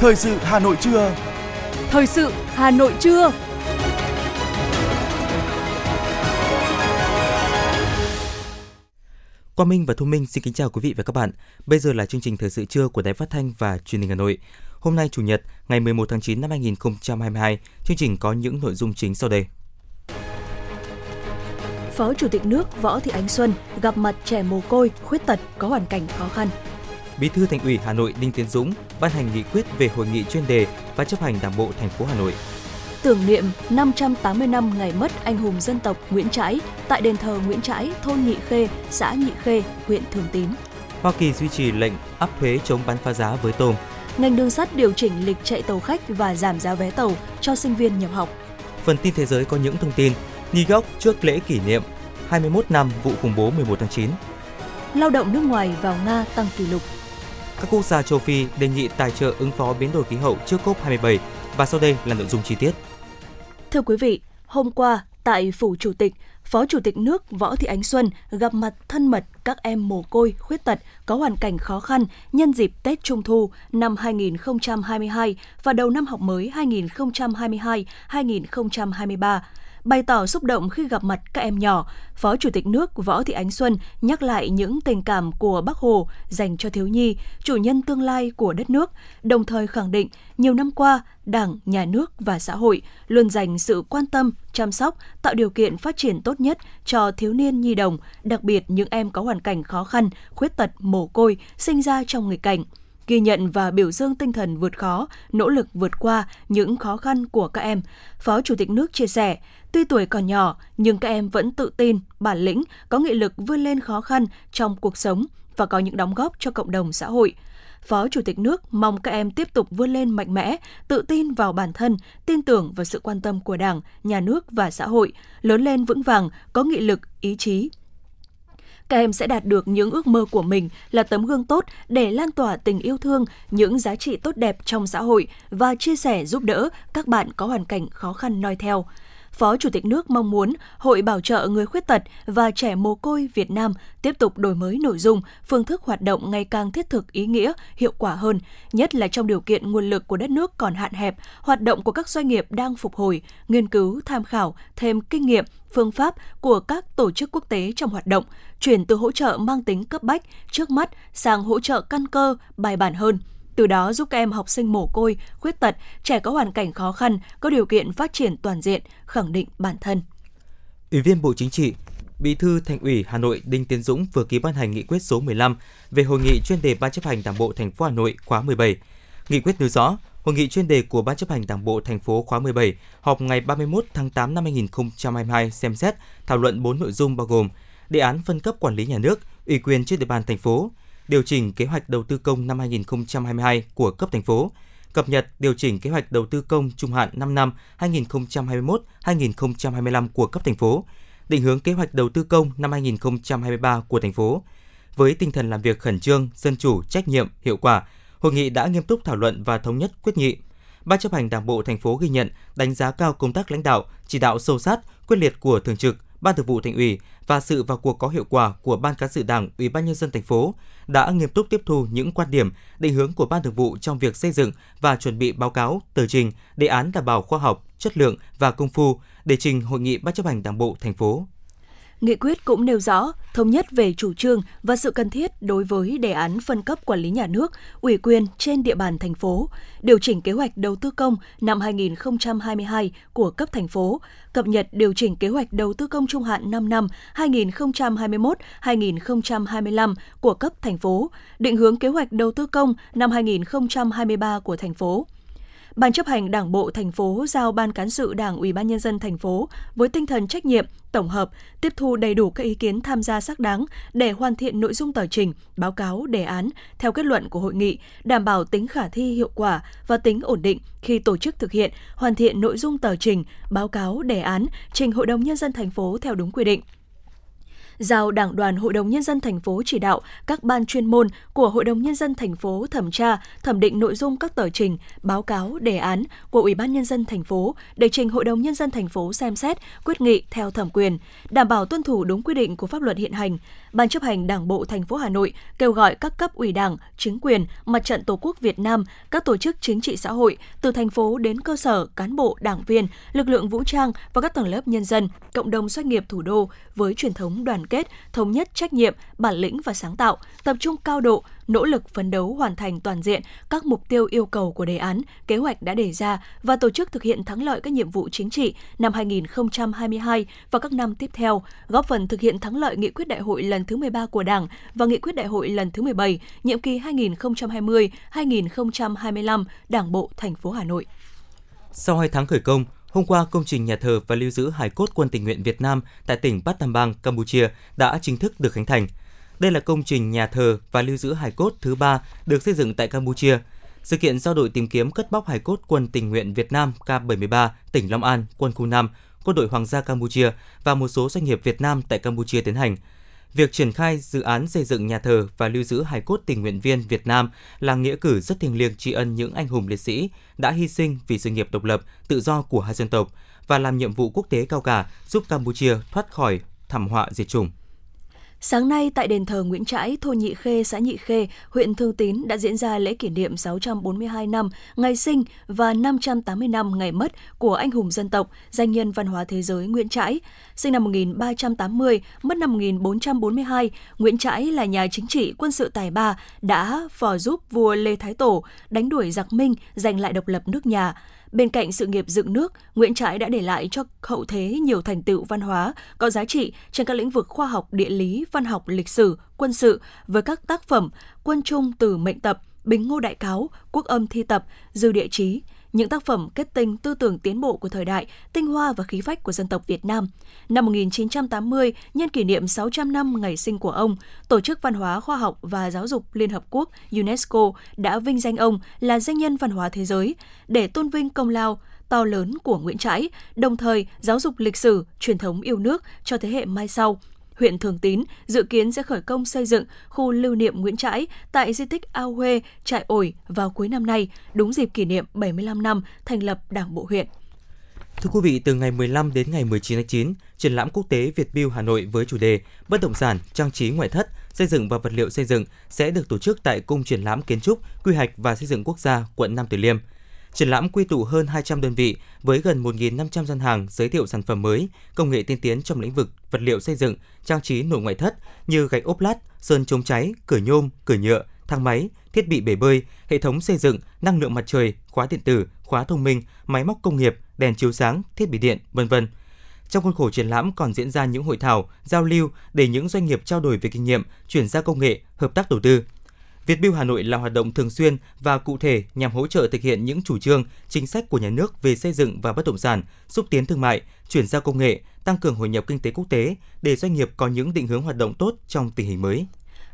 Thời sự Hà Nội trưa. Thời sự Hà Nội trưa. Quang Minh và Thu Minh xin kính chào quý vị và các bạn. Bây giờ là chương trình thời sự trưa của Đài Phát thanh và Truyền hình Hà Nội. Hôm nay chủ nhật, ngày 11 tháng 9 năm 2022, chương trình có những nội dung chính sau đây. Phó Chủ tịch nước Võ Thị Ánh Xuân gặp mặt trẻ mồ côi, khuyết tật có hoàn cảnh khó khăn. Bí thư Thành ủy Hà Nội Đinh Tiến Dũng ban hành nghị quyết về hội nghị chuyên đề và chấp hành Đảng bộ thành phố Hà Nội. Tưởng niệm 580 năm ngày mất anh hùng dân tộc Nguyễn Trãi tại đền thờ Nguyễn Trãi, thôn Nhị Khê, xã Nhị Khê, huyện Thường Tín. Hoa Kỳ duy trì lệnh áp thuế chống bán phá giá với tôm. Ngành đường sắt điều chỉnh lịch chạy tàu khách và giảm giá vé tàu cho sinh viên nhập học. Phần tin thế giới có những thông tin. New York trước lễ kỷ niệm 21 năm vụ khủng bố 11 tháng 9. Lao động nước ngoài vào Nga tăng kỷ lục. Các quốc gia châu Phi đề nghị tài trợ ứng phó biến đổi khí hậu trước COP27 và sau đây là nội dung chi tiết. Thưa quý vị, hôm qua tại Phủ Chủ tịch, Phó Chủ tịch nước Võ Thị Ánh Xuân gặp mặt thân mật các em mồ côi, khuyết tật có hoàn cảnh khó khăn nhân dịp Tết Trung thu năm 2022 và đầu năm học mới 2022-2023 Bày tỏ xúc động khi gặp mặt các em nhỏ, Phó Chủ tịch nước Võ Thị Ánh Xuân nhắc lại những tình cảm của Bác Hồ dành cho thiếu nhi, chủ nhân tương lai của đất nước, đồng thời khẳng định nhiều năm qua, Đảng, Nhà nước và xã hội luôn dành sự quan tâm, chăm sóc, tạo điều kiện phát triển tốt nhất cho thiếu niên nhi đồng, đặc biệt những em có hoàn cảnh khó khăn, khuyết tật, mồ côi, sinh ra trong nghịch cảnh ghi nhận và biểu dương tinh thần vượt khó, nỗ lực vượt qua những khó khăn của các em. Phó Chủ tịch nước chia sẻ, tuy tuổi còn nhỏ nhưng các em vẫn tự tin, bản lĩnh, có nghị lực vươn lên khó khăn trong cuộc sống và có những đóng góp cho cộng đồng xã hội. Phó Chủ tịch nước mong các em tiếp tục vươn lên mạnh mẽ, tự tin vào bản thân, tin tưởng vào sự quan tâm của Đảng, Nhà nước và xã hội, lớn lên vững vàng, có nghị lực, ý chí, các em sẽ đạt được những ước mơ của mình là tấm gương tốt để lan tỏa tình yêu thương, những giá trị tốt đẹp trong xã hội và chia sẻ giúp đỡ các bạn có hoàn cảnh khó khăn noi theo. Phó Chủ tịch nước mong muốn Hội Bảo trợ Người Khuyết tật và Trẻ Mồ Côi Việt Nam tiếp tục đổi mới nội dung, phương thức hoạt động ngày càng thiết thực ý nghĩa, hiệu quả hơn, nhất là trong điều kiện nguồn lực của đất nước còn hạn hẹp, hoạt động của các doanh nghiệp đang phục hồi, nghiên cứu, tham khảo thêm kinh nghiệm, phương pháp của các tổ chức quốc tế trong hoạt động, chuyển từ hỗ trợ mang tính cấp bách trước mắt sang hỗ trợ căn cơ, bài bản hơn – từ đó giúp các em học sinh mồ côi, khuyết tật, trẻ có hoàn cảnh khó khăn có điều kiện phát triển toàn diện, khẳng định bản thân. Ủy viên Bộ Chính trị, Bí thư Thành ủy Hà Nội Đinh Tiến Dũng vừa ký ban hành nghị quyết số 15 về hội nghị chuyên đề Ban chấp hành Đảng bộ thành phố Hà Nội khóa 17. Nghị quyết nêu rõ, hội nghị chuyên đề của Ban chấp hành Đảng bộ thành phố khóa 17 họp ngày 31 tháng 8 năm 2022 xem xét thảo luận 4 nội dung bao gồm đề án phân cấp quản lý nhà nước, ủy quyền trên địa bàn thành phố, điều chỉnh kế hoạch đầu tư công năm 2022 của cấp thành phố, cập nhật điều chỉnh kế hoạch đầu tư công trung hạn 5 năm 2021-2025 của cấp thành phố, định hướng kế hoạch đầu tư công năm 2023 của thành phố. Với tinh thần làm việc khẩn trương, dân chủ, trách nhiệm, hiệu quả, hội nghị đã nghiêm túc thảo luận và thống nhất quyết nghị. Ban chấp hành Đảng bộ thành phố ghi nhận, đánh giá cao công tác lãnh đạo, chỉ đạo sâu sát, quyết liệt của thường trực, Ban Thường vụ Thành ủy và sự vào cuộc có hiệu quả của Ban cán sự Đảng, Ủy ban nhân dân thành phố đã nghiêm túc tiếp thu những quan điểm, định hướng của Ban Thường vụ trong việc xây dựng và chuẩn bị báo cáo, tờ trình, đề án đảm bảo khoa học, chất lượng và công phu để trình hội nghị Ban chấp hành Đảng bộ thành phố. Nghị quyết cũng nêu rõ thống nhất về chủ trương và sự cần thiết đối với đề án phân cấp quản lý nhà nước, ủy quyền trên địa bàn thành phố, điều chỉnh kế hoạch đầu tư công năm 2022 của cấp thành phố, cập nhật điều chỉnh kế hoạch đầu tư công trung hạn 5 năm 2021-2025 của cấp thành phố, định hướng kế hoạch đầu tư công năm 2023 của thành phố. Ban chấp hành Đảng bộ thành phố giao Ban cán sự Đảng Ủy ban nhân dân thành phố với tinh thần trách nhiệm, tổng hợp, tiếp thu đầy đủ các ý kiến tham gia xác đáng để hoàn thiện nội dung tờ trình, báo cáo, đề án theo kết luận của hội nghị, đảm bảo tính khả thi hiệu quả và tính ổn định khi tổ chức thực hiện, hoàn thiện nội dung tờ trình, báo cáo, đề án trình Hội đồng nhân dân thành phố theo đúng quy định giao Đảng đoàn Hội đồng nhân dân thành phố chỉ đạo các ban chuyên môn của Hội đồng nhân dân thành phố thẩm tra, thẩm định nội dung các tờ trình, báo cáo, đề án của Ủy ban nhân dân thành phố để trình Hội đồng nhân dân thành phố xem xét, quyết nghị theo thẩm quyền, đảm bảo tuân thủ đúng quy định của pháp luật hiện hành. Ban chấp hành Đảng bộ thành phố Hà Nội kêu gọi các cấp ủy Đảng, chính quyền, Mặt trận Tổ quốc Việt Nam, các tổ chức chính trị xã hội từ thành phố đến cơ sở, cán bộ, đảng viên, lực lượng vũ trang và các tầng lớp nhân dân, cộng đồng doanh nghiệp thủ đô với truyền thống đoàn kết, thống nhất trách nhiệm, bản lĩnh và sáng tạo, tập trung cao độ, nỗ lực phấn đấu hoàn thành toàn diện các mục tiêu yêu cầu của đề án, kế hoạch đã đề ra và tổ chức thực hiện thắng lợi các nhiệm vụ chính trị năm 2022 và các năm tiếp theo, góp phần thực hiện thắng lợi nghị quyết đại hội lần thứ 13 của Đảng và nghị quyết đại hội lần thứ 17, nhiệm kỳ 2020-2025 Đảng bộ thành phố Hà Nội. Sau 2 tháng khởi công, Hôm qua, công trình nhà thờ và lưu giữ hải cốt quân tình nguyện Việt Nam tại tỉnh Bát Tam Bang, Campuchia đã chính thức được khánh thành. Đây là công trình nhà thờ và lưu giữ hải cốt thứ ba được xây dựng tại Campuchia. Sự kiện do đội tìm kiếm cất bóc hải cốt quân tình nguyện Việt Nam K73, tỉnh Long An, quân khu 5, quân đội Hoàng gia Campuchia và một số doanh nghiệp Việt Nam tại Campuchia tiến hành – Việc triển khai dự án xây dựng nhà thờ và lưu giữ hài cốt tình nguyện viên Việt Nam là nghĩa cử rất thiêng liêng tri ân những anh hùng liệt sĩ đã hy sinh vì sự nghiệp độc lập, tự do của hai dân tộc và làm nhiệm vụ quốc tế cao cả giúp Campuchia thoát khỏi thảm họa diệt chủng. Sáng nay tại đền thờ Nguyễn Trãi, thôn Nhị Khê, xã Nhị Khê, huyện Thương Tín đã diễn ra lễ kỷ niệm 642 năm ngày sinh và 580 năm ngày mất của anh hùng dân tộc, danh nhân văn hóa thế giới Nguyễn Trãi. Sinh năm 1380, mất năm 1442, Nguyễn Trãi là nhà chính trị quân sự tài ba, đã phò giúp vua Lê Thái Tổ đánh đuổi giặc Minh, giành lại độc lập nước nhà. Bên cạnh sự nghiệp dựng nước, Nguyễn Trãi đã để lại cho hậu thế nhiều thành tựu văn hóa có giá trị trên các lĩnh vực khoa học, địa lý, văn học, lịch sử, quân sự với các tác phẩm Quân Trung từ mệnh tập, Bình Ngô Đại Cáo, Quốc âm thi tập, Dư địa chí, những tác phẩm kết tinh tư tưởng tiến bộ của thời đại, tinh hoa và khí phách của dân tộc Việt Nam. Năm 1980, nhân kỷ niệm 600 năm ngày sinh của ông, Tổ chức Văn hóa Khoa học và Giáo dục Liên Hợp Quốc UNESCO đã vinh danh ông là danh nhân văn hóa thế giới để tôn vinh công lao to lớn của Nguyễn Trãi, đồng thời giáo dục lịch sử, truyền thống yêu nước cho thế hệ mai sau – huyện Thường Tín dự kiến sẽ khởi công xây dựng khu lưu niệm Nguyễn Trãi tại di tích Ao Huê, Trại Ổi vào cuối năm nay, đúng dịp kỷ niệm 75 năm thành lập Đảng bộ huyện. Thưa quý vị, từ ngày 15 đến ngày 19 tháng 9, triển lãm quốc tế Việt Build Hà Nội với chủ đề Bất động sản, trang trí ngoại thất, xây dựng và vật liệu xây dựng sẽ được tổ chức tại Cung triển lãm Kiến trúc, Quy hoạch và Xây dựng Quốc gia, quận Nam Từ Liêm. Triển lãm quy tụ hơn 200 đơn vị với gần 1.500 gian hàng giới thiệu sản phẩm mới, công nghệ tiên tiến trong lĩnh vực vật liệu xây dựng, trang trí nội ngoại thất như gạch ốp lát, sơn chống cháy, cửa nhôm, cửa nhựa, thang máy, thiết bị bể bơi, hệ thống xây dựng, năng lượng mặt trời, khóa điện tử, khóa thông minh, máy móc công nghiệp, đèn chiếu sáng, thiết bị điện, vân vân. Trong khuôn khổ triển lãm còn diễn ra những hội thảo, giao lưu để những doanh nghiệp trao đổi về kinh nghiệm, chuyển giao công nghệ, hợp tác đầu tư. Việt Build Hà Nội là hoạt động thường xuyên và cụ thể nhằm hỗ trợ thực hiện những chủ trương, chính sách của nhà nước về xây dựng và bất động sản, xúc tiến thương mại, chuyển giao công nghệ, tăng cường hội nhập kinh tế quốc tế để doanh nghiệp có những định hướng hoạt động tốt trong tình hình mới.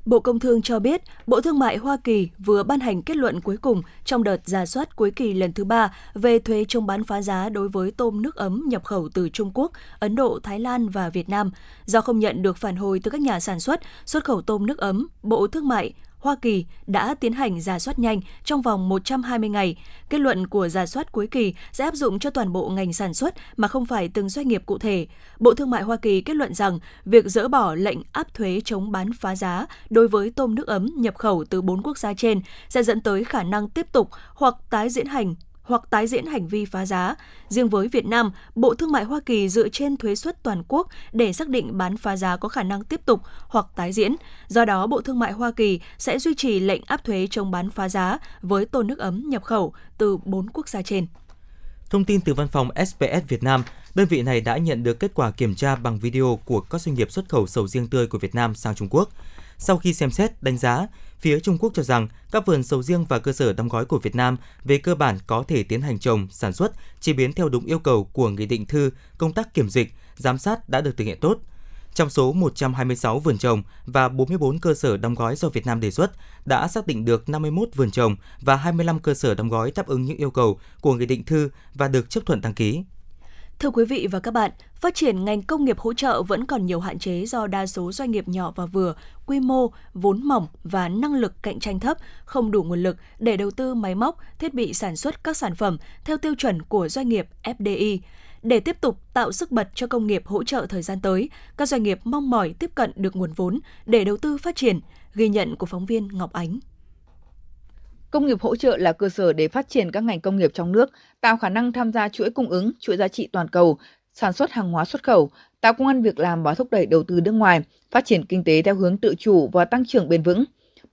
Bộ Công Thương cho biết, Bộ Thương mại Hoa Kỳ vừa ban hành kết luận cuối cùng trong đợt giả soát cuối kỳ lần thứ ba về thuế chống bán phá giá đối với tôm nước ấm nhập khẩu từ Trung Quốc, Ấn Độ, Thái Lan và Việt Nam. Do không nhận được phản hồi từ các nhà sản xuất, xuất khẩu tôm nước ấm, Bộ Thương mại Hoa Kỳ đã tiến hành giả soát nhanh trong vòng 120 ngày. Kết luận của giả soát cuối kỳ sẽ áp dụng cho toàn bộ ngành sản xuất mà không phải từng doanh nghiệp cụ thể. Bộ Thương mại Hoa Kỳ kết luận rằng việc dỡ bỏ lệnh áp thuế chống bán phá giá đối với tôm nước ấm nhập khẩu từ bốn quốc gia trên sẽ dẫn tới khả năng tiếp tục hoặc tái diễn hành hoặc tái diễn hành vi phá giá. Riêng với Việt Nam, Bộ Thương mại Hoa Kỳ dựa trên thuế suất toàn quốc để xác định bán phá giá có khả năng tiếp tục hoặc tái diễn. Do đó, Bộ Thương mại Hoa Kỳ sẽ duy trì lệnh áp thuế chống bán phá giá với tôm nước ấm nhập khẩu từ 4 quốc gia trên. Thông tin từ văn phòng SPS Việt Nam, đơn vị này đã nhận được kết quả kiểm tra bằng video của các doanh nghiệp xuất khẩu sầu riêng tươi của Việt Nam sang Trung Quốc. Sau khi xem xét, đánh giá, phía Trung Quốc cho rằng các vườn sầu riêng và cơ sở đóng gói của Việt Nam về cơ bản có thể tiến hành trồng, sản xuất, chế biến theo đúng yêu cầu của Nghị định thư, công tác kiểm dịch, giám sát đã được thực hiện tốt. Trong số 126 vườn trồng và 44 cơ sở đóng gói do Việt Nam đề xuất, đã xác định được 51 vườn trồng và 25 cơ sở đóng gói đáp ứng những yêu cầu của Nghị định thư và được chấp thuận đăng ký. Thưa quý vị và các bạn, phát triển ngành công nghiệp hỗ trợ vẫn còn nhiều hạn chế do đa số doanh nghiệp nhỏ và vừa, quy mô, vốn mỏng và năng lực cạnh tranh thấp, không đủ nguồn lực để đầu tư máy móc, thiết bị sản xuất các sản phẩm theo tiêu chuẩn của doanh nghiệp FDI. Để tiếp tục tạo sức bật cho công nghiệp hỗ trợ thời gian tới, các doanh nghiệp mong mỏi tiếp cận được nguồn vốn để đầu tư phát triển, ghi nhận của phóng viên Ngọc Ánh. Công nghiệp hỗ trợ là cơ sở để phát triển các ngành công nghiệp trong nước, tạo khả năng tham gia chuỗi cung ứng, chuỗi giá trị toàn cầu, sản xuất hàng hóa xuất khẩu, tạo công an việc làm và thúc đẩy đầu tư nước ngoài, phát triển kinh tế theo hướng tự chủ và tăng trưởng bền vững.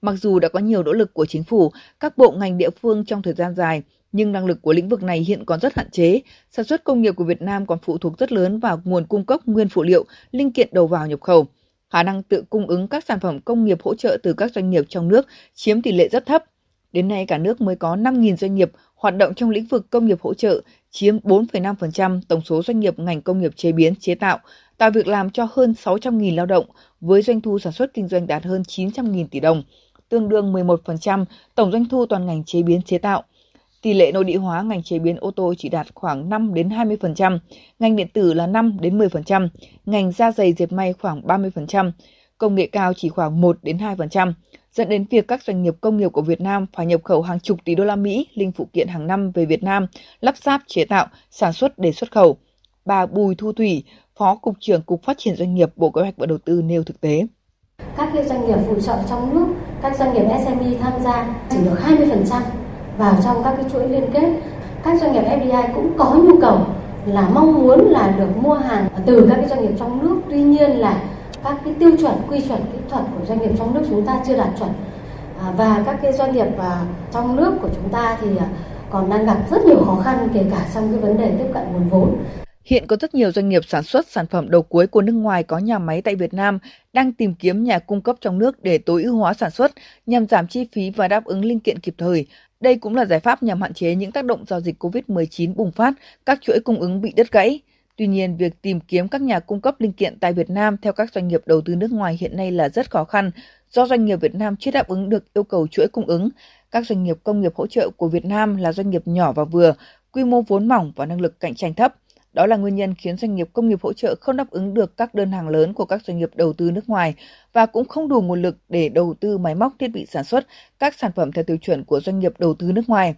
Mặc dù đã có nhiều nỗ lực của chính phủ, các bộ ngành địa phương trong thời gian dài, nhưng năng lực của lĩnh vực này hiện còn rất hạn chế. Sản xuất công nghiệp của Việt Nam còn phụ thuộc rất lớn vào nguồn cung cấp nguyên phụ liệu, linh kiện đầu vào nhập khẩu. Khả năng tự cung ứng các sản phẩm công nghiệp hỗ trợ từ các doanh nghiệp trong nước chiếm tỷ lệ rất thấp. Đến nay cả nước mới có 5.000 doanh nghiệp hoạt động trong lĩnh vực công nghiệp hỗ trợ, chiếm 4,5% tổng số doanh nghiệp ngành công nghiệp chế biến chế tạo, tạo việc làm cho hơn 600.000 lao động với doanh thu sản xuất kinh doanh đạt hơn 900.000 tỷ đồng, tương đương 11% tổng doanh thu toàn ngành chế biến chế tạo. Tỷ lệ nội địa hóa ngành chế biến ô tô chỉ đạt khoảng 5 đến 20%, ngành điện tử là 5 đến 10%, ngành da giày dệt may khoảng 30%, công nghệ cao chỉ khoảng 1 đến 2% dẫn đến việc các doanh nghiệp công nghiệp của Việt Nam phải nhập khẩu hàng chục tỷ đô la Mỹ linh phụ kiện hàng năm về Việt Nam, lắp ráp, chế tạo, sản xuất để xuất khẩu. Bà Bùi Thu Thủy, Phó Cục trưởng Cục Phát triển Doanh nghiệp Bộ Kế hoạch và Đầu tư nêu thực tế. Các cái doanh nghiệp phụ trợ trong nước, các doanh nghiệp SME tham gia chỉ được 20% vào trong các cái chuỗi liên kết. Các doanh nghiệp FDI cũng có nhu cầu là mong muốn là được mua hàng từ các cái doanh nghiệp trong nước. Tuy nhiên là các cái tiêu chuẩn quy chuẩn kỹ thuật của doanh nghiệp trong nước chúng ta chưa đạt chuẩn à, và các cái doanh nghiệp à, trong nước của chúng ta thì à, còn đang gặp rất nhiều khó khăn kể cả trong cái vấn đề tiếp cận nguồn vốn. Hiện có rất nhiều doanh nghiệp sản xuất sản phẩm đầu cuối của nước ngoài có nhà máy tại Việt Nam đang tìm kiếm nhà cung cấp trong nước để tối ưu hóa sản xuất nhằm giảm chi phí và đáp ứng linh kiện kịp thời. Đây cũng là giải pháp nhằm hạn chế những tác động do dịch COVID-19 bùng phát, các chuỗi cung ứng bị đứt gãy. Tuy nhiên, việc tìm kiếm các nhà cung cấp linh kiện tại Việt Nam theo các doanh nghiệp đầu tư nước ngoài hiện nay là rất khó khăn do doanh nghiệp Việt Nam chưa đáp ứng được yêu cầu chuỗi cung ứng. Các doanh nghiệp công nghiệp hỗ trợ của Việt Nam là doanh nghiệp nhỏ và vừa, quy mô vốn mỏng và năng lực cạnh tranh thấp. Đó là nguyên nhân khiến doanh nghiệp công nghiệp hỗ trợ không đáp ứng được các đơn hàng lớn của các doanh nghiệp đầu tư nước ngoài và cũng không đủ nguồn lực để đầu tư máy móc thiết bị sản xuất các sản phẩm theo tiêu chuẩn của doanh nghiệp đầu tư nước ngoài.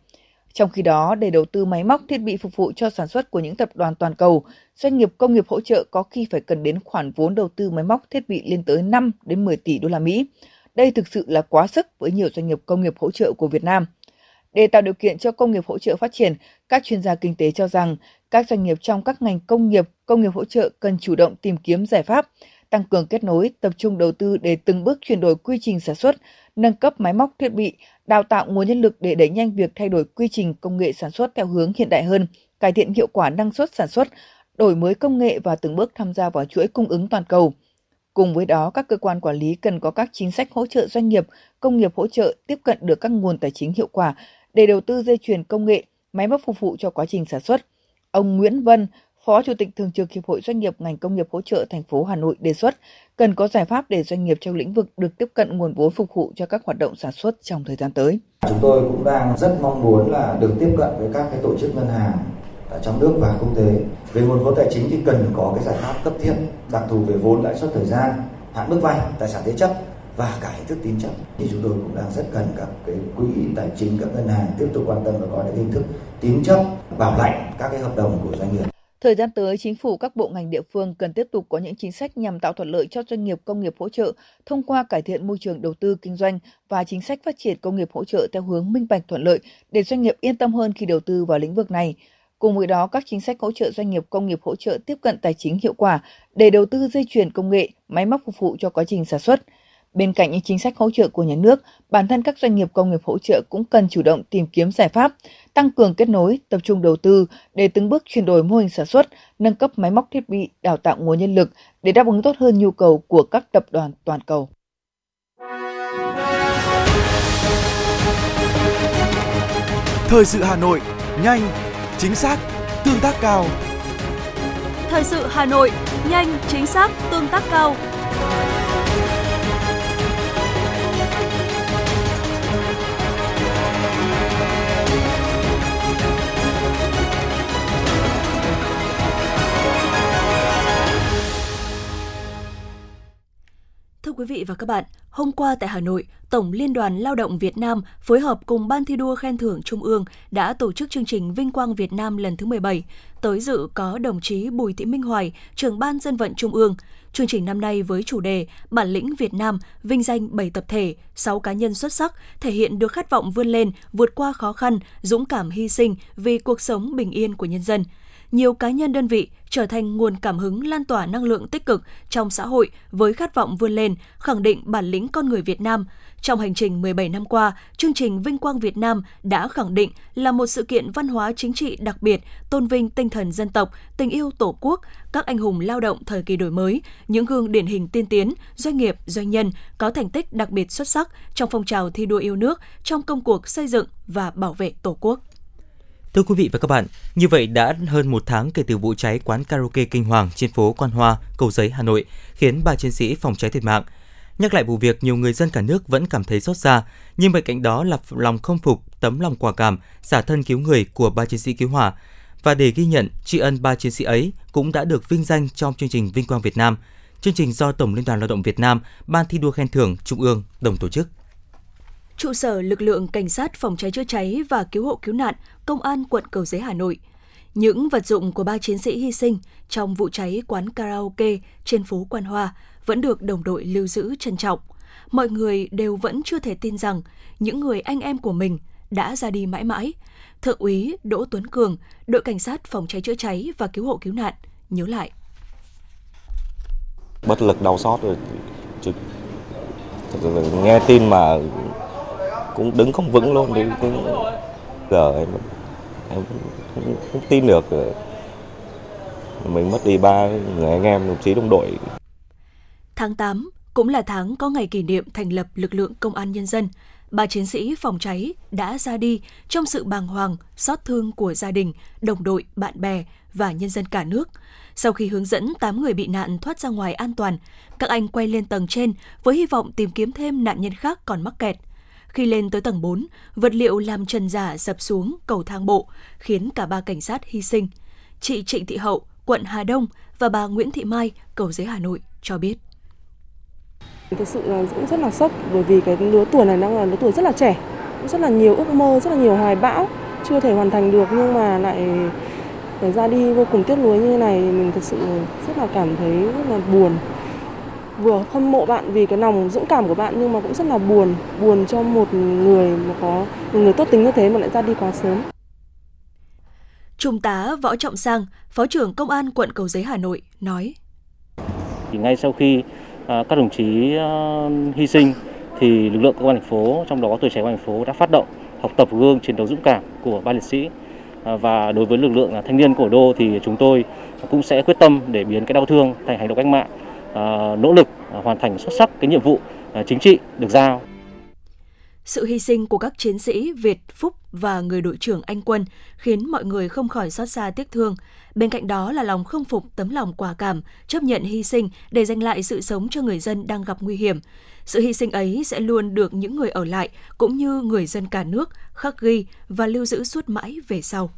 Trong khi đó, để đầu tư máy móc thiết bị phục vụ cho sản xuất của những tập đoàn toàn cầu, doanh nghiệp công nghiệp hỗ trợ có khi phải cần đến khoản vốn đầu tư máy móc thiết bị lên tới 5 đến 10 tỷ đô la Mỹ. Đây thực sự là quá sức với nhiều doanh nghiệp công nghiệp hỗ trợ của Việt Nam. Để tạo điều kiện cho công nghiệp hỗ trợ phát triển, các chuyên gia kinh tế cho rằng các doanh nghiệp trong các ngành công nghiệp, công nghiệp hỗ trợ cần chủ động tìm kiếm giải pháp, tăng cường kết nối, tập trung đầu tư để từng bước chuyển đổi quy trình sản xuất, nâng cấp máy móc thiết bị, đào tạo nguồn nhân lực để đẩy nhanh việc thay đổi quy trình công nghệ sản xuất theo hướng hiện đại hơn, cải thiện hiệu quả năng suất sản xuất, đổi mới công nghệ và từng bước tham gia vào chuỗi cung ứng toàn cầu. Cùng với đó, các cơ quan quản lý cần có các chính sách hỗ trợ doanh nghiệp, công nghiệp hỗ trợ tiếp cận được các nguồn tài chính hiệu quả để đầu tư dây chuyền công nghệ, máy móc phục vụ cho quá trình sản xuất. Ông Nguyễn Vân, Phó Chủ tịch Thường trực Hiệp hội Doanh nghiệp ngành công nghiệp hỗ trợ thành phố Hà Nội đề xuất cần có giải pháp để doanh nghiệp trong lĩnh vực được tiếp cận nguồn vốn phục vụ cho các hoạt động sản xuất trong thời gian tới. Chúng tôi cũng đang rất mong muốn là được tiếp cận với các cái tổ chức ngân hàng ở trong nước và quốc tế. Về nguồn vốn tài chính thì cần có cái giải pháp cấp thiết, đặc thù về vốn lãi suất thời gian, hạn mức vay, tài sản thế chấp và cả hình thức tín chấp thì chúng tôi cũng đang rất cần các cái quỹ tài chính các ngân hàng tiếp tục quan tâm và có những hình thức tín chấp bảo lãnh các cái hợp đồng của doanh nghiệp Thời gian tới, chính phủ các bộ ngành địa phương cần tiếp tục có những chính sách nhằm tạo thuận lợi cho doanh nghiệp công nghiệp hỗ trợ thông qua cải thiện môi trường đầu tư kinh doanh và chính sách phát triển công nghiệp hỗ trợ theo hướng minh bạch thuận lợi để doanh nghiệp yên tâm hơn khi đầu tư vào lĩnh vực này. Cùng với đó, các chính sách hỗ trợ doanh nghiệp công nghiệp hỗ trợ tiếp cận tài chính hiệu quả để đầu tư dây chuyền công nghệ, máy móc phục vụ cho quá trình sản xuất – Bên cạnh những chính sách hỗ trợ của nhà nước, bản thân các doanh nghiệp công nghiệp hỗ trợ cũng cần chủ động tìm kiếm giải pháp, tăng cường kết nối, tập trung đầu tư để từng bước chuyển đổi mô hình sản xuất, nâng cấp máy móc thiết bị, đào tạo nguồn nhân lực để đáp ứng tốt hơn nhu cầu của các tập đoàn toàn cầu. Thời sự Hà Nội, nhanh, chính xác, tương tác cao. Thời sự Hà Nội, nhanh, chính xác, tương tác cao. Quý vị và các bạn, hôm qua tại Hà Nội, Tổng Liên đoàn Lao động Việt Nam phối hợp cùng Ban thi đua khen thưởng Trung ương đã tổ chức chương trình Vinh quang Việt Nam lần thứ 17. Tới dự có đồng chí Bùi Thị Minh Hoài, trưởng Ban dân vận Trung ương. Chương trình năm nay với chủ đề Bản lĩnh Việt Nam vinh danh 7 tập thể, 6 cá nhân xuất sắc thể hiện được khát vọng vươn lên, vượt qua khó khăn, dũng cảm hy sinh vì cuộc sống bình yên của nhân dân – nhiều cá nhân đơn vị trở thành nguồn cảm hứng lan tỏa năng lượng tích cực trong xã hội với khát vọng vươn lên, khẳng định bản lĩnh con người Việt Nam. Trong hành trình 17 năm qua, chương trình Vinh Quang Việt Nam đã khẳng định là một sự kiện văn hóa chính trị đặc biệt, tôn vinh tinh thần dân tộc, tình yêu Tổ quốc, các anh hùng lao động thời kỳ đổi mới, những gương điển hình tiên tiến, doanh nghiệp, doanh nhân có thành tích đặc biệt xuất sắc trong phong trào thi đua yêu nước trong công cuộc xây dựng và bảo vệ Tổ quốc. Thưa quý vị và các bạn, như vậy đã hơn một tháng kể từ vụ cháy quán karaoke kinh hoàng trên phố Quan Hoa, Cầu Giấy, Hà Nội, khiến ba chiến sĩ phòng cháy thiệt mạng. Nhắc lại vụ việc, nhiều người dân cả nước vẫn cảm thấy xót xa, nhưng bên cạnh đó là lòng không phục, tấm lòng quả cảm, xả thân cứu người của ba chiến sĩ cứu hỏa. Và để ghi nhận tri ân ba chiến sĩ ấy cũng đã được vinh danh trong chương trình Vinh Quang Việt Nam, chương trình do Tổng Liên đoàn Lao động Việt Nam, Ban thi đua khen thưởng Trung ương đồng tổ chức trụ sở lực lượng cảnh sát phòng cháy chữa cháy và cứu hộ cứu nạn công an quận Cầu Giấy Hà Nội. Những vật dụng của ba chiến sĩ hy sinh trong vụ cháy quán karaoke trên phố Quan Hoa vẫn được đồng đội lưu giữ trân trọng. Mọi người đều vẫn chưa thể tin rằng những người anh em của mình đã ra đi mãi mãi. Thượng úy Đỗ Tuấn Cường, đội cảnh sát phòng cháy chữa cháy và cứu hộ cứu nạn nhớ lại. Bất lực đau xót rồi. Nghe tin mà cũng đứng không vững luôn đi cũng giờ em em cũng không tin được ờ, mình mất đi ba người anh em đồng chí đồng đội. Tháng 8 cũng là tháng có ngày kỷ niệm thành lập lực lượng công an nhân dân. Ba chiến sĩ phòng cháy đã ra đi trong sự bàng hoàng, xót thương của gia đình, đồng đội, bạn bè và nhân dân cả nước. Sau khi hướng dẫn 8 người bị nạn thoát ra ngoài an toàn, các anh quay lên tầng trên với hy vọng tìm kiếm thêm nạn nhân khác còn mắc kẹt – khi lên tới tầng 4, vật liệu làm trần giả dập xuống cầu thang bộ, khiến cả ba cảnh sát hy sinh. Chị Trịnh Thị Hậu, quận Hà Đông và bà Nguyễn Thị Mai, cầu giấy Hà Nội cho biết. Thực sự là cũng rất là sốc bởi vì cái lứa tuổi này đang là lứa tuổi rất là trẻ, cũng rất là nhiều ước mơ, rất là nhiều hoài bão chưa thể hoàn thành được nhưng mà lại phải ra đi vô cùng tiếc nuối như thế này mình thực sự rất là cảm thấy rất là buồn vừa hâm mộ bạn vì cái lòng dũng cảm của bạn nhưng mà cũng rất là buồn, buồn cho một người mà có một người tốt tính như thế mà lại ra đi quá sớm. Trung tá Võ Trọng Sang, Phó trưởng Công an quận Cầu Giấy Hà Nội nói: Thì ngay sau khi à, các đồng chí à, hy sinh thì lực lượng công an thành phố trong đó có tuổi trẻ công an thành phố đã phát động học tập gương chiến đấu dũng cảm của ba liệt sĩ. À, và đối với lực lượng thanh niên của đô thì chúng tôi cũng sẽ quyết tâm để biến cái đau thương thành hành động cách mạng Ờ, nỗ lực ờ, hoàn thành xuất sắc cái nhiệm vụ ờ, chính trị được giao. Sự hy sinh của các chiến sĩ Việt Phúc và người đội trưởng Anh Quân khiến mọi người không khỏi xót xa tiếc thương. Bên cạnh đó là lòng không phục tấm lòng quả cảm, chấp nhận hy sinh để giành lại sự sống cho người dân đang gặp nguy hiểm. Sự hy sinh ấy sẽ luôn được những người ở lại cũng như người dân cả nước khắc ghi và lưu giữ suốt mãi về sau.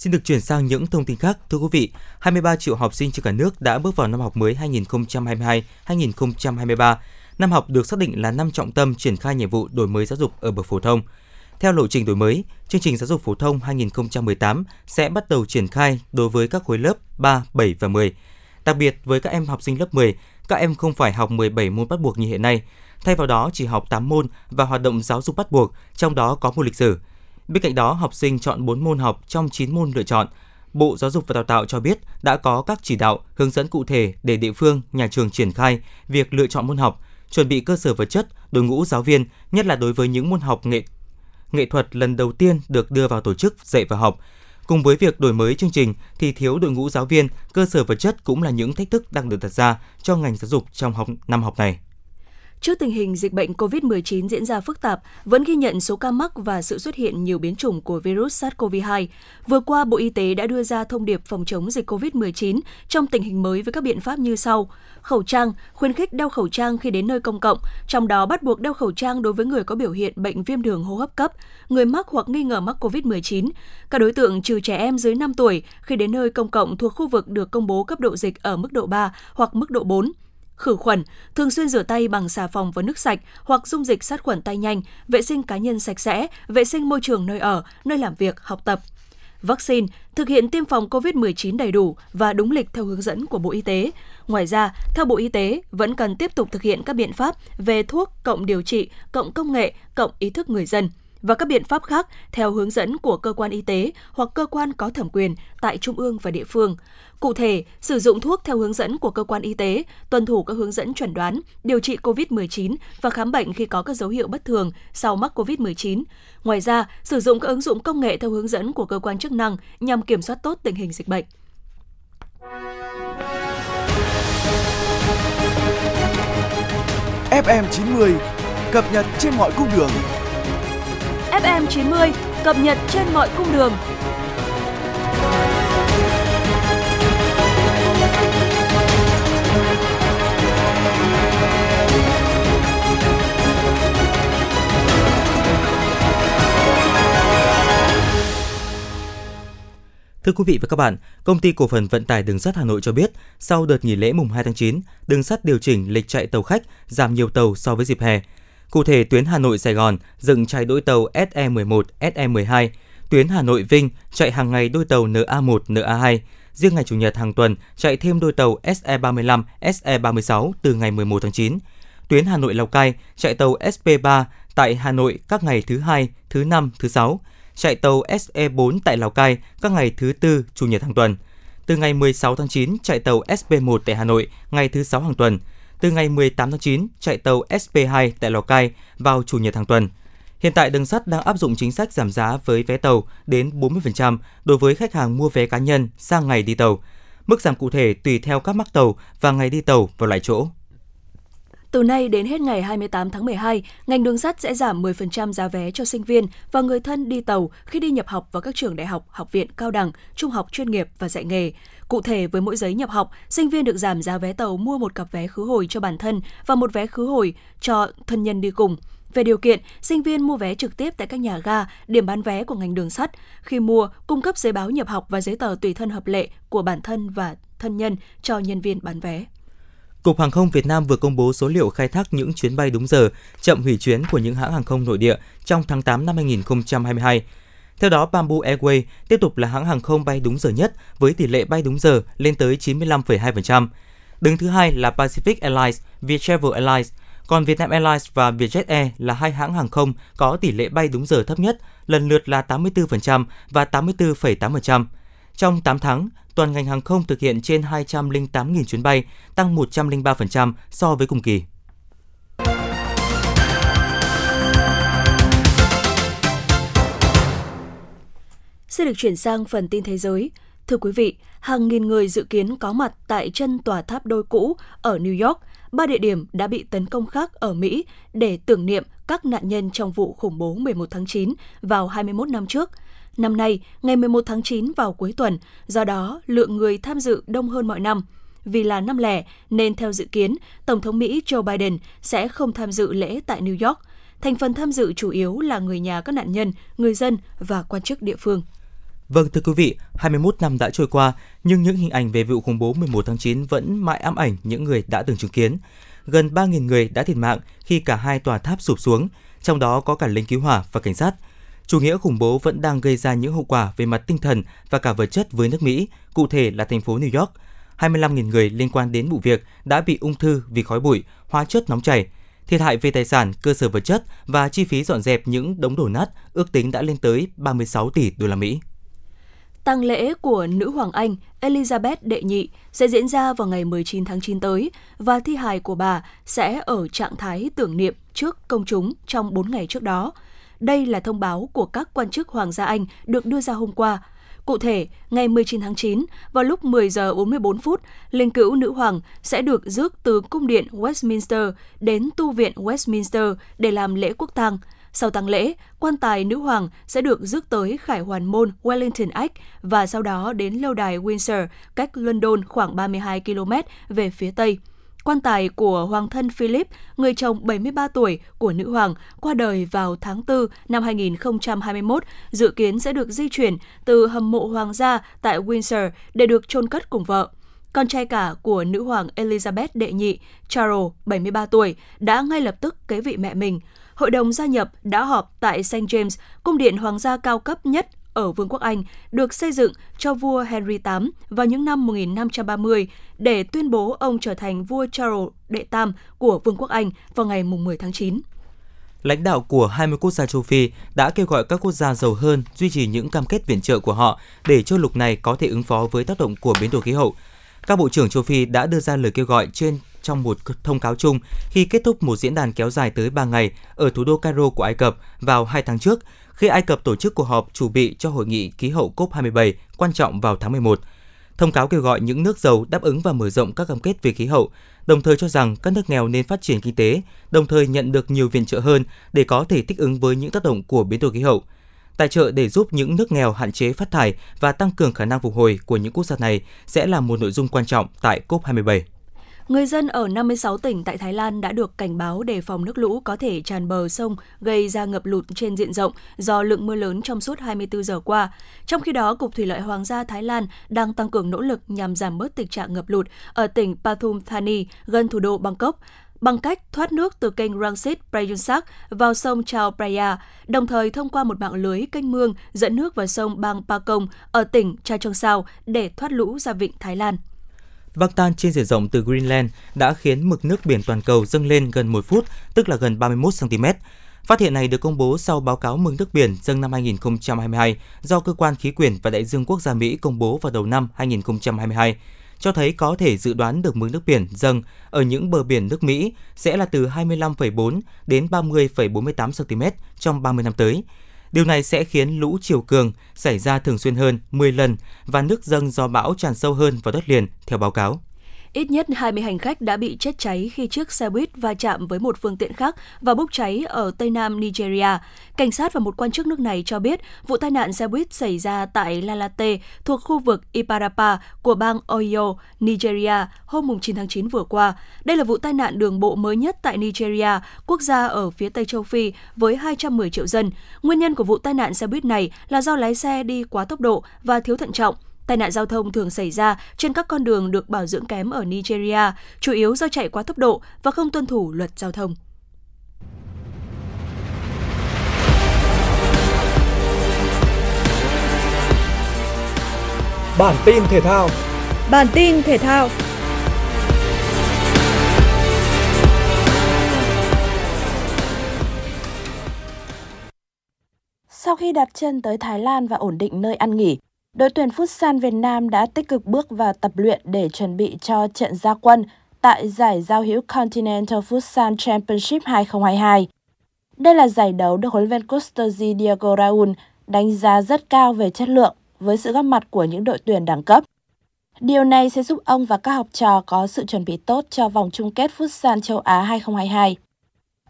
Xin được chuyển sang những thông tin khác. Thưa quý vị, 23 triệu học sinh trên cả nước đã bước vào năm học mới 2022-2023. Năm học được xác định là năm trọng tâm triển khai nhiệm vụ đổi mới giáo dục ở bậc phổ thông. Theo lộ trình đổi mới, chương trình giáo dục phổ thông 2018 sẽ bắt đầu triển khai đối với các khối lớp 3, 7 và 10. Đặc biệt với các em học sinh lớp 10, các em không phải học 17 môn bắt buộc như hiện nay, thay vào đó chỉ học 8 môn và hoạt động giáo dục bắt buộc, trong đó có môn lịch sử. Bên cạnh đó, học sinh chọn 4 môn học trong 9 môn lựa chọn. Bộ Giáo dục và Đào tạo cho biết đã có các chỉ đạo, hướng dẫn cụ thể để địa phương, nhà trường triển khai việc lựa chọn môn học, chuẩn bị cơ sở vật chất, đội ngũ giáo viên, nhất là đối với những môn học nghệ nghệ thuật lần đầu tiên được đưa vào tổ chức dạy và học. Cùng với việc đổi mới chương trình thì thiếu đội ngũ giáo viên, cơ sở vật chất cũng là những thách thức đang được đặt ra cho ngành giáo dục trong học năm học này. Trước tình hình dịch bệnh COVID-19 diễn ra phức tạp, vẫn ghi nhận số ca mắc và sự xuất hiện nhiều biến chủng của virus SARS-CoV-2. Vừa qua, Bộ Y tế đã đưa ra thông điệp phòng chống dịch COVID-19 trong tình hình mới với các biện pháp như sau. Khẩu trang, khuyến khích đeo khẩu trang khi đến nơi công cộng, trong đó bắt buộc đeo khẩu trang đối với người có biểu hiện bệnh viêm đường hô hấp cấp, người mắc hoặc nghi ngờ mắc COVID-19. Các đối tượng trừ trẻ em dưới 5 tuổi khi đến nơi công cộng thuộc khu vực được công bố cấp độ dịch ở mức độ 3 hoặc mức độ 4 khử khuẩn, thường xuyên rửa tay bằng xà phòng và nước sạch hoặc dung dịch sát khuẩn tay nhanh, vệ sinh cá nhân sạch sẽ, vệ sinh môi trường nơi ở, nơi làm việc, học tập. Vaccine, thực hiện tiêm phòng COVID-19 đầy đủ và đúng lịch theo hướng dẫn của Bộ Y tế. Ngoài ra, theo Bộ Y tế, vẫn cần tiếp tục thực hiện các biện pháp về thuốc cộng điều trị, cộng công nghệ, cộng ý thức người dân và các biện pháp khác theo hướng dẫn của cơ quan y tế hoặc cơ quan có thẩm quyền tại trung ương và địa phương. Cụ thể, sử dụng thuốc theo hướng dẫn của cơ quan y tế, tuân thủ các hướng dẫn chuẩn đoán, điều trị COVID-19 và khám bệnh khi có các dấu hiệu bất thường sau mắc COVID-19. Ngoài ra, sử dụng các ứng dụng công nghệ theo hướng dẫn của cơ quan chức năng nhằm kiểm soát tốt tình hình dịch bệnh. FM90 cập nhật trên mọi cung đường. FM 90 cập nhật trên mọi cung đường. Thưa quý vị và các bạn, Công ty Cổ phần Vận tải Đường sắt Hà Nội cho biết, sau đợt nghỉ lễ mùng 2 tháng 9, đường sắt điều chỉnh lịch chạy tàu khách, giảm nhiều tàu so với dịp hè. Cụ thể, tuyến Hà Nội Sài Gòn dừng chạy đôi tàu SE11, SE12, tuyến Hà Nội Vinh chạy hàng ngày đôi tàu NA1, NA2. Riêng ngày chủ nhật hàng tuần chạy thêm đôi tàu SE35, SE36 từ ngày 11 tháng 9. Tuyến Hà Nội Lào Cai chạy tàu SP3 tại Hà Nội các ngày thứ hai, thứ năm, thứ sáu chạy tàu SE4 tại Lào Cai các ngày thứ tư, chủ nhật hàng tuần. Từ ngày 16 tháng 9 chạy tàu SP1 tại Hà Nội ngày thứ sáu hàng tuần. Từ ngày 18 tháng 9 chạy tàu SP2 tại Lào Cai vào chủ nhật hàng tuần. Hiện tại đường sắt đang áp dụng chính sách giảm giá với vé tàu đến 40% đối với khách hàng mua vé cá nhân sang ngày đi tàu. Mức giảm cụ thể tùy theo các mắc tàu và ngày đi tàu vào lại chỗ. Từ nay đến hết ngày 28 tháng 12, ngành đường sắt sẽ giảm 10% giá vé cho sinh viên và người thân đi tàu khi đi nhập học vào các trường đại học, học viện, cao đẳng, trung học chuyên nghiệp và dạy nghề. Cụ thể, với mỗi giấy nhập học, sinh viên được giảm giá vé tàu mua một cặp vé khứ hồi cho bản thân và một vé khứ hồi cho thân nhân đi cùng. Về điều kiện, sinh viên mua vé trực tiếp tại các nhà ga, điểm bán vé của ngành đường sắt. Khi mua, cung cấp giấy báo nhập học và giấy tờ tùy thân hợp lệ của bản thân và thân nhân cho nhân viên bán vé. Cục Hàng không Việt Nam vừa công bố số liệu khai thác những chuyến bay đúng giờ, chậm hủy chuyến của những hãng hàng không nội địa trong tháng 8 năm 2022. Theo đó, Bamboo Airways tiếp tục là hãng hàng không bay đúng giờ nhất với tỷ lệ bay đúng giờ lên tới 95,2%. Đứng thứ hai là Pacific Airlines, Viettravel Airlines, còn Vietnam Airlines và Vietjet Air là hai hãng hàng không có tỷ lệ bay đúng giờ thấp nhất, lần lượt là 84% và 84,8%. Trong 8 tháng, toàn ngành hàng không thực hiện trên 208.000 chuyến bay, tăng 103% so với cùng kỳ. Sẽ được chuyển sang phần tin thế giới. Thưa quý vị, hàng nghìn người dự kiến có mặt tại chân tòa tháp đôi cũ ở New York, ba địa điểm đã bị tấn công khác ở Mỹ để tưởng niệm các nạn nhân trong vụ khủng bố 11 tháng 9 vào 21 năm trước – Năm nay, ngày 11 tháng 9 vào cuối tuần, do đó lượng người tham dự đông hơn mọi năm. Vì là năm lẻ nên theo dự kiến, Tổng thống Mỹ Joe Biden sẽ không tham dự lễ tại New York. Thành phần tham dự chủ yếu là người nhà các nạn nhân, người dân và quan chức địa phương. Vâng thưa quý vị, 21 năm đã trôi qua, nhưng những hình ảnh về vụ khủng bố 11 tháng 9 vẫn mãi ám ảnh những người đã từng chứng kiến. Gần 3.000 người đã thiệt mạng khi cả hai tòa tháp sụp xuống, trong đó có cả lính cứu hỏa và cảnh sát – Chủ nghĩa khủng bố vẫn đang gây ra những hậu quả về mặt tinh thần và cả vật chất với nước Mỹ, cụ thể là thành phố New York. 25.000 người liên quan đến vụ việc đã bị ung thư vì khói bụi, hóa chất nóng chảy. Thiệt hại về tài sản, cơ sở vật chất và chi phí dọn dẹp những đống đổ nát ước tính đã lên tới 36 tỷ đô la Mỹ. Tang lễ của nữ hoàng Anh Elizabeth đệ nhị sẽ diễn ra vào ngày 19 tháng 9 tới và thi hài của bà sẽ ở trạng thái tưởng niệm trước công chúng trong 4 ngày trước đó – đây là thông báo của các quan chức Hoàng gia Anh được đưa ra hôm qua. Cụ thể, ngày 19 tháng 9, vào lúc 10 giờ 44 phút, linh cữu nữ hoàng sẽ được rước từ cung điện Westminster đến tu viện Westminster để làm lễ quốc tang. Sau tang lễ, quan tài nữ hoàng sẽ được rước tới Khải Hoàn Môn Wellington Act và sau đó đến lâu đài Windsor, cách London khoảng 32 km về phía tây. Quan tài của Hoàng thân Philip, người chồng 73 tuổi của nữ hoàng, qua đời vào tháng 4 năm 2021, dự kiến sẽ được di chuyển từ hầm mộ hoàng gia tại Windsor để được chôn cất cùng vợ. Con trai cả của nữ hoàng Elizabeth đệ nhị, Charles, 73 tuổi, đã ngay lập tức kế vị mẹ mình. Hội đồng gia nhập đã họp tại St. James, cung điện hoàng gia cao cấp nhất ở Vương quốc Anh được xây dựng cho vua Henry VIII vào những năm 1530 để tuyên bố ông trở thành vua Charles đệ tam của Vương quốc Anh vào ngày 10 tháng 9. Lãnh đạo của 20 quốc gia châu Phi đã kêu gọi các quốc gia giàu hơn duy trì những cam kết viện trợ của họ để châu lục này có thể ứng phó với tác động của biến đổi khí hậu. Các bộ trưởng châu Phi đã đưa ra lời kêu gọi trên trong một thông cáo chung khi kết thúc một diễn đàn kéo dài tới 3 ngày ở thủ đô Cairo của Ai Cập vào hai tháng trước, khi Ai Cập tổ chức cuộc họp chuẩn bị cho hội nghị khí hậu COP27 quan trọng vào tháng 11. Thông cáo kêu gọi những nước giàu đáp ứng và mở rộng các cam kết về khí hậu, đồng thời cho rằng các nước nghèo nên phát triển kinh tế, đồng thời nhận được nhiều viện trợ hơn để có thể thích ứng với những tác động của biến đổi khí hậu. Tài trợ để giúp những nước nghèo hạn chế phát thải và tăng cường khả năng phục hồi của những quốc gia này sẽ là một nội dung quan trọng tại COP27. Người dân ở 56 tỉnh tại Thái Lan đã được cảnh báo đề phòng nước lũ có thể tràn bờ sông gây ra ngập lụt trên diện rộng do lượng mưa lớn trong suốt 24 giờ qua. Trong khi đó, Cục Thủy lợi Hoàng gia Thái Lan đang tăng cường nỗ lực nhằm giảm bớt tình trạng ngập lụt ở tỉnh Pathum Thani gần thủ đô Bangkok bằng cách thoát nước từ kênh Rangsit Prayunsak vào sông Chao Phraya, đồng thời thông qua một mạng lưới kênh mương dẫn nước vào sông Bang Pakong ở tỉnh Cha Chong Sao để thoát lũ ra vịnh Thái Lan. Băng tan trên diện rộng từ Greenland đã khiến mực nước biển toàn cầu dâng lên gần 1 phút, tức là gần 31 cm. Phát hiện này được công bố sau báo cáo mực nước biển dâng năm 2022 do Cơ quan Khí quyển và Đại dương Quốc gia Mỹ công bố vào đầu năm 2022, cho thấy có thể dự đoán được mực nước biển dâng ở những bờ biển nước Mỹ sẽ là từ 25,4 đến 30,48 cm trong 30 năm tới. Điều này sẽ khiến lũ chiều cường xảy ra thường xuyên hơn 10 lần và nước dâng do bão tràn sâu hơn vào đất liền, theo báo cáo. Ít nhất 20 hành khách đã bị chết cháy khi chiếc xe buýt va chạm với một phương tiện khác và bốc cháy ở Tây Nam Nigeria. Cảnh sát và một quan chức nước này cho biết vụ tai nạn xe buýt xảy ra tại Lalate thuộc khu vực Iparapa của bang Oyo, Nigeria hôm 9 tháng 9 vừa qua. Đây là vụ tai nạn đường bộ mới nhất tại Nigeria, quốc gia ở phía Tây châu Phi với 210 triệu dân. Nguyên nhân của vụ tai nạn xe buýt này là do lái xe đi quá tốc độ và thiếu thận trọng. Tai nạn giao thông thường xảy ra trên các con đường được bảo dưỡng kém ở Nigeria, chủ yếu do chạy quá tốc độ và không tuân thủ luật giao thông. Bản tin thể thao Bản tin thể thao Sau khi đặt chân tới Thái Lan và ổn định nơi ăn nghỉ, đội tuyển Futsal Việt Nam đã tích cực bước vào tập luyện để chuẩn bị cho trận gia quân tại giải giao hữu Continental Futsal Championship 2022. Đây là giải đấu được huấn luyện viên Custosi Diego Raul đánh giá rất cao về chất lượng với sự góp mặt của những đội tuyển đẳng cấp. Điều này sẽ giúp ông và các học trò có sự chuẩn bị tốt cho vòng chung kết Futsal châu Á 2022.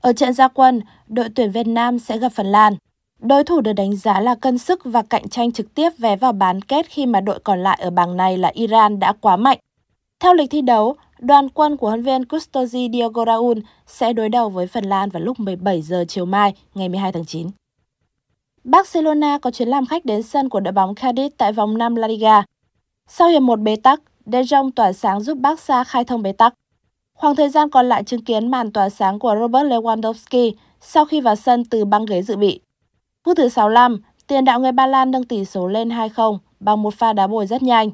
Ở trận gia quân, đội tuyển Việt Nam sẽ gặp Phần Lan – Đối thủ được đánh giá là cân sức và cạnh tranh trực tiếp vé vào bán kết khi mà đội còn lại ở bảng này là Iran đã quá mạnh. Theo lịch thi đấu, đoàn quân của huấn viên Custosi Diogo Raul sẽ đối đầu với Phần Lan vào lúc 17 giờ chiều mai, ngày 12 tháng 9. Barcelona có chuyến làm khách đến sân của đội bóng Cadiz tại vòng 5 La Liga. Sau hiệp một bế tắc, De Jong tỏa sáng giúp Barca khai thông bế tắc. Khoảng thời gian còn lại chứng kiến màn tỏa sáng của Robert Lewandowski sau khi vào sân từ băng ghế dự bị. Phút thứ 65, tiền đạo người Ba Lan nâng tỷ số lên 2-0 bằng một pha đá bồi rất nhanh.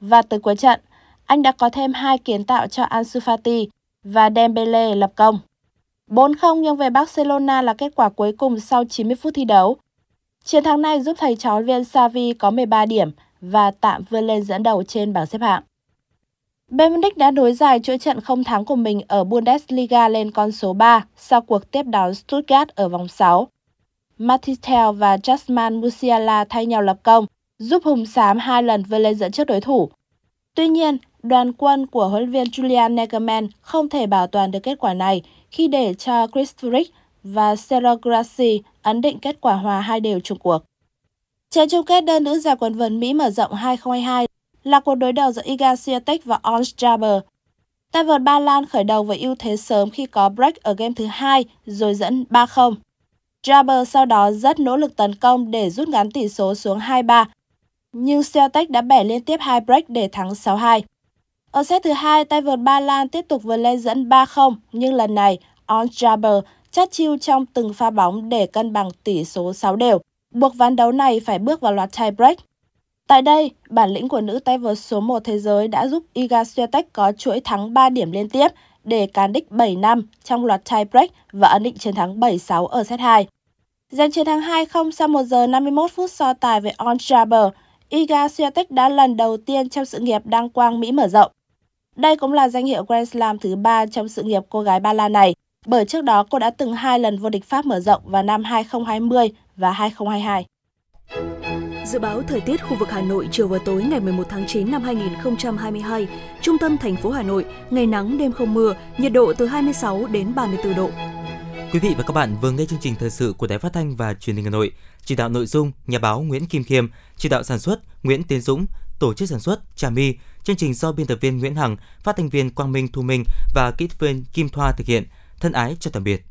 Và tới cuối trận, anh đã có thêm hai kiến tạo cho Ansu Fati và Dembele lập công. 4-0 nhưng về Barcelona là kết quả cuối cùng sau 90 phút thi đấu. Chiến thắng này giúp thầy chó viên Xavi có 13 điểm và tạm vươn lên dẫn đầu trên bảng xếp hạng. Bayern Munich đã nối dài chuỗi trận không thắng của mình ở Bundesliga lên con số 3 sau cuộc tiếp đón Stuttgart ở vòng 6. Matitel và Jasmine Musiala thay nhau lập công, giúp Hùng Xám hai lần vươn lên dẫn trước đối thủ. Tuy nhiên, đoàn quân của huấn luyện viên Julian Nagelsmann không thể bảo toàn được kết quả này khi để cho Chris Frick và Sergio Grassi ấn định kết quả hòa hai đều chung cuộc. Trận chung kết đơn nữ giải quần vợt Mỹ mở rộng 2022 là cuộc đối đầu giữa Iga Swiatek và Ons Jabeur. Tay vợt Ba Lan khởi đầu với ưu thế sớm khi có break ở game thứ hai rồi dẫn 3-0. Jabber sau đó rất nỗ lực tấn công để rút ngắn tỷ số xuống 2-3, nhưng Celtic đã bẻ liên tiếp hai break để thắng 6-2. Ở set thứ hai, tay vợt Ba Lan tiếp tục vượt lên dẫn 3-0, nhưng lần này On Jabber chắt chiêu trong từng pha bóng để cân bằng tỷ số 6 đều, buộc ván đấu này phải bước vào loạt tie break. Tại đây, bản lĩnh của nữ tay vợt số 1 thế giới đã giúp Iga Swiatek có chuỗi thắng 3 điểm liên tiếp để cán đích 7 năm trong loạt tie break và ấn định chiến thắng 7-6 ở set 2. Giành chiến thắng 2-0 sau 1 giờ 51 phút so tài với On Jabber, Iga Swiatek đã lần đầu tiên trong sự nghiệp đăng quang Mỹ mở rộng. Đây cũng là danh hiệu Grand Slam thứ 3 trong sự nghiệp cô gái Ba Lan này, bởi trước đó cô đã từng hai lần vô địch Pháp mở rộng vào năm 2020 và 2022. Dự báo thời tiết khu vực Hà Nội chiều và tối ngày 11 tháng 9 năm 2022, trung tâm thành phố Hà Nội, ngày nắng đêm không mưa, nhiệt độ từ 26 đến 34 độ. Quý vị và các bạn vừa nghe chương trình thời sự của Đài Phát thanh và Truyền hình Hà Nội. Chỉ đạo nội dung nhà báo Nguyễn Kim Khiêm, chỉ đạo sản xuất Nguyễn Tiến Dũng, tổ chức sản xuất Trà My, chương trình do biên tập viên Nguyễn Hằng, phát thanh viên Quang Minh Thu Minh và kỹ thuật viên Kim Thoa thực hiện. Thân ái chào tạm biệt.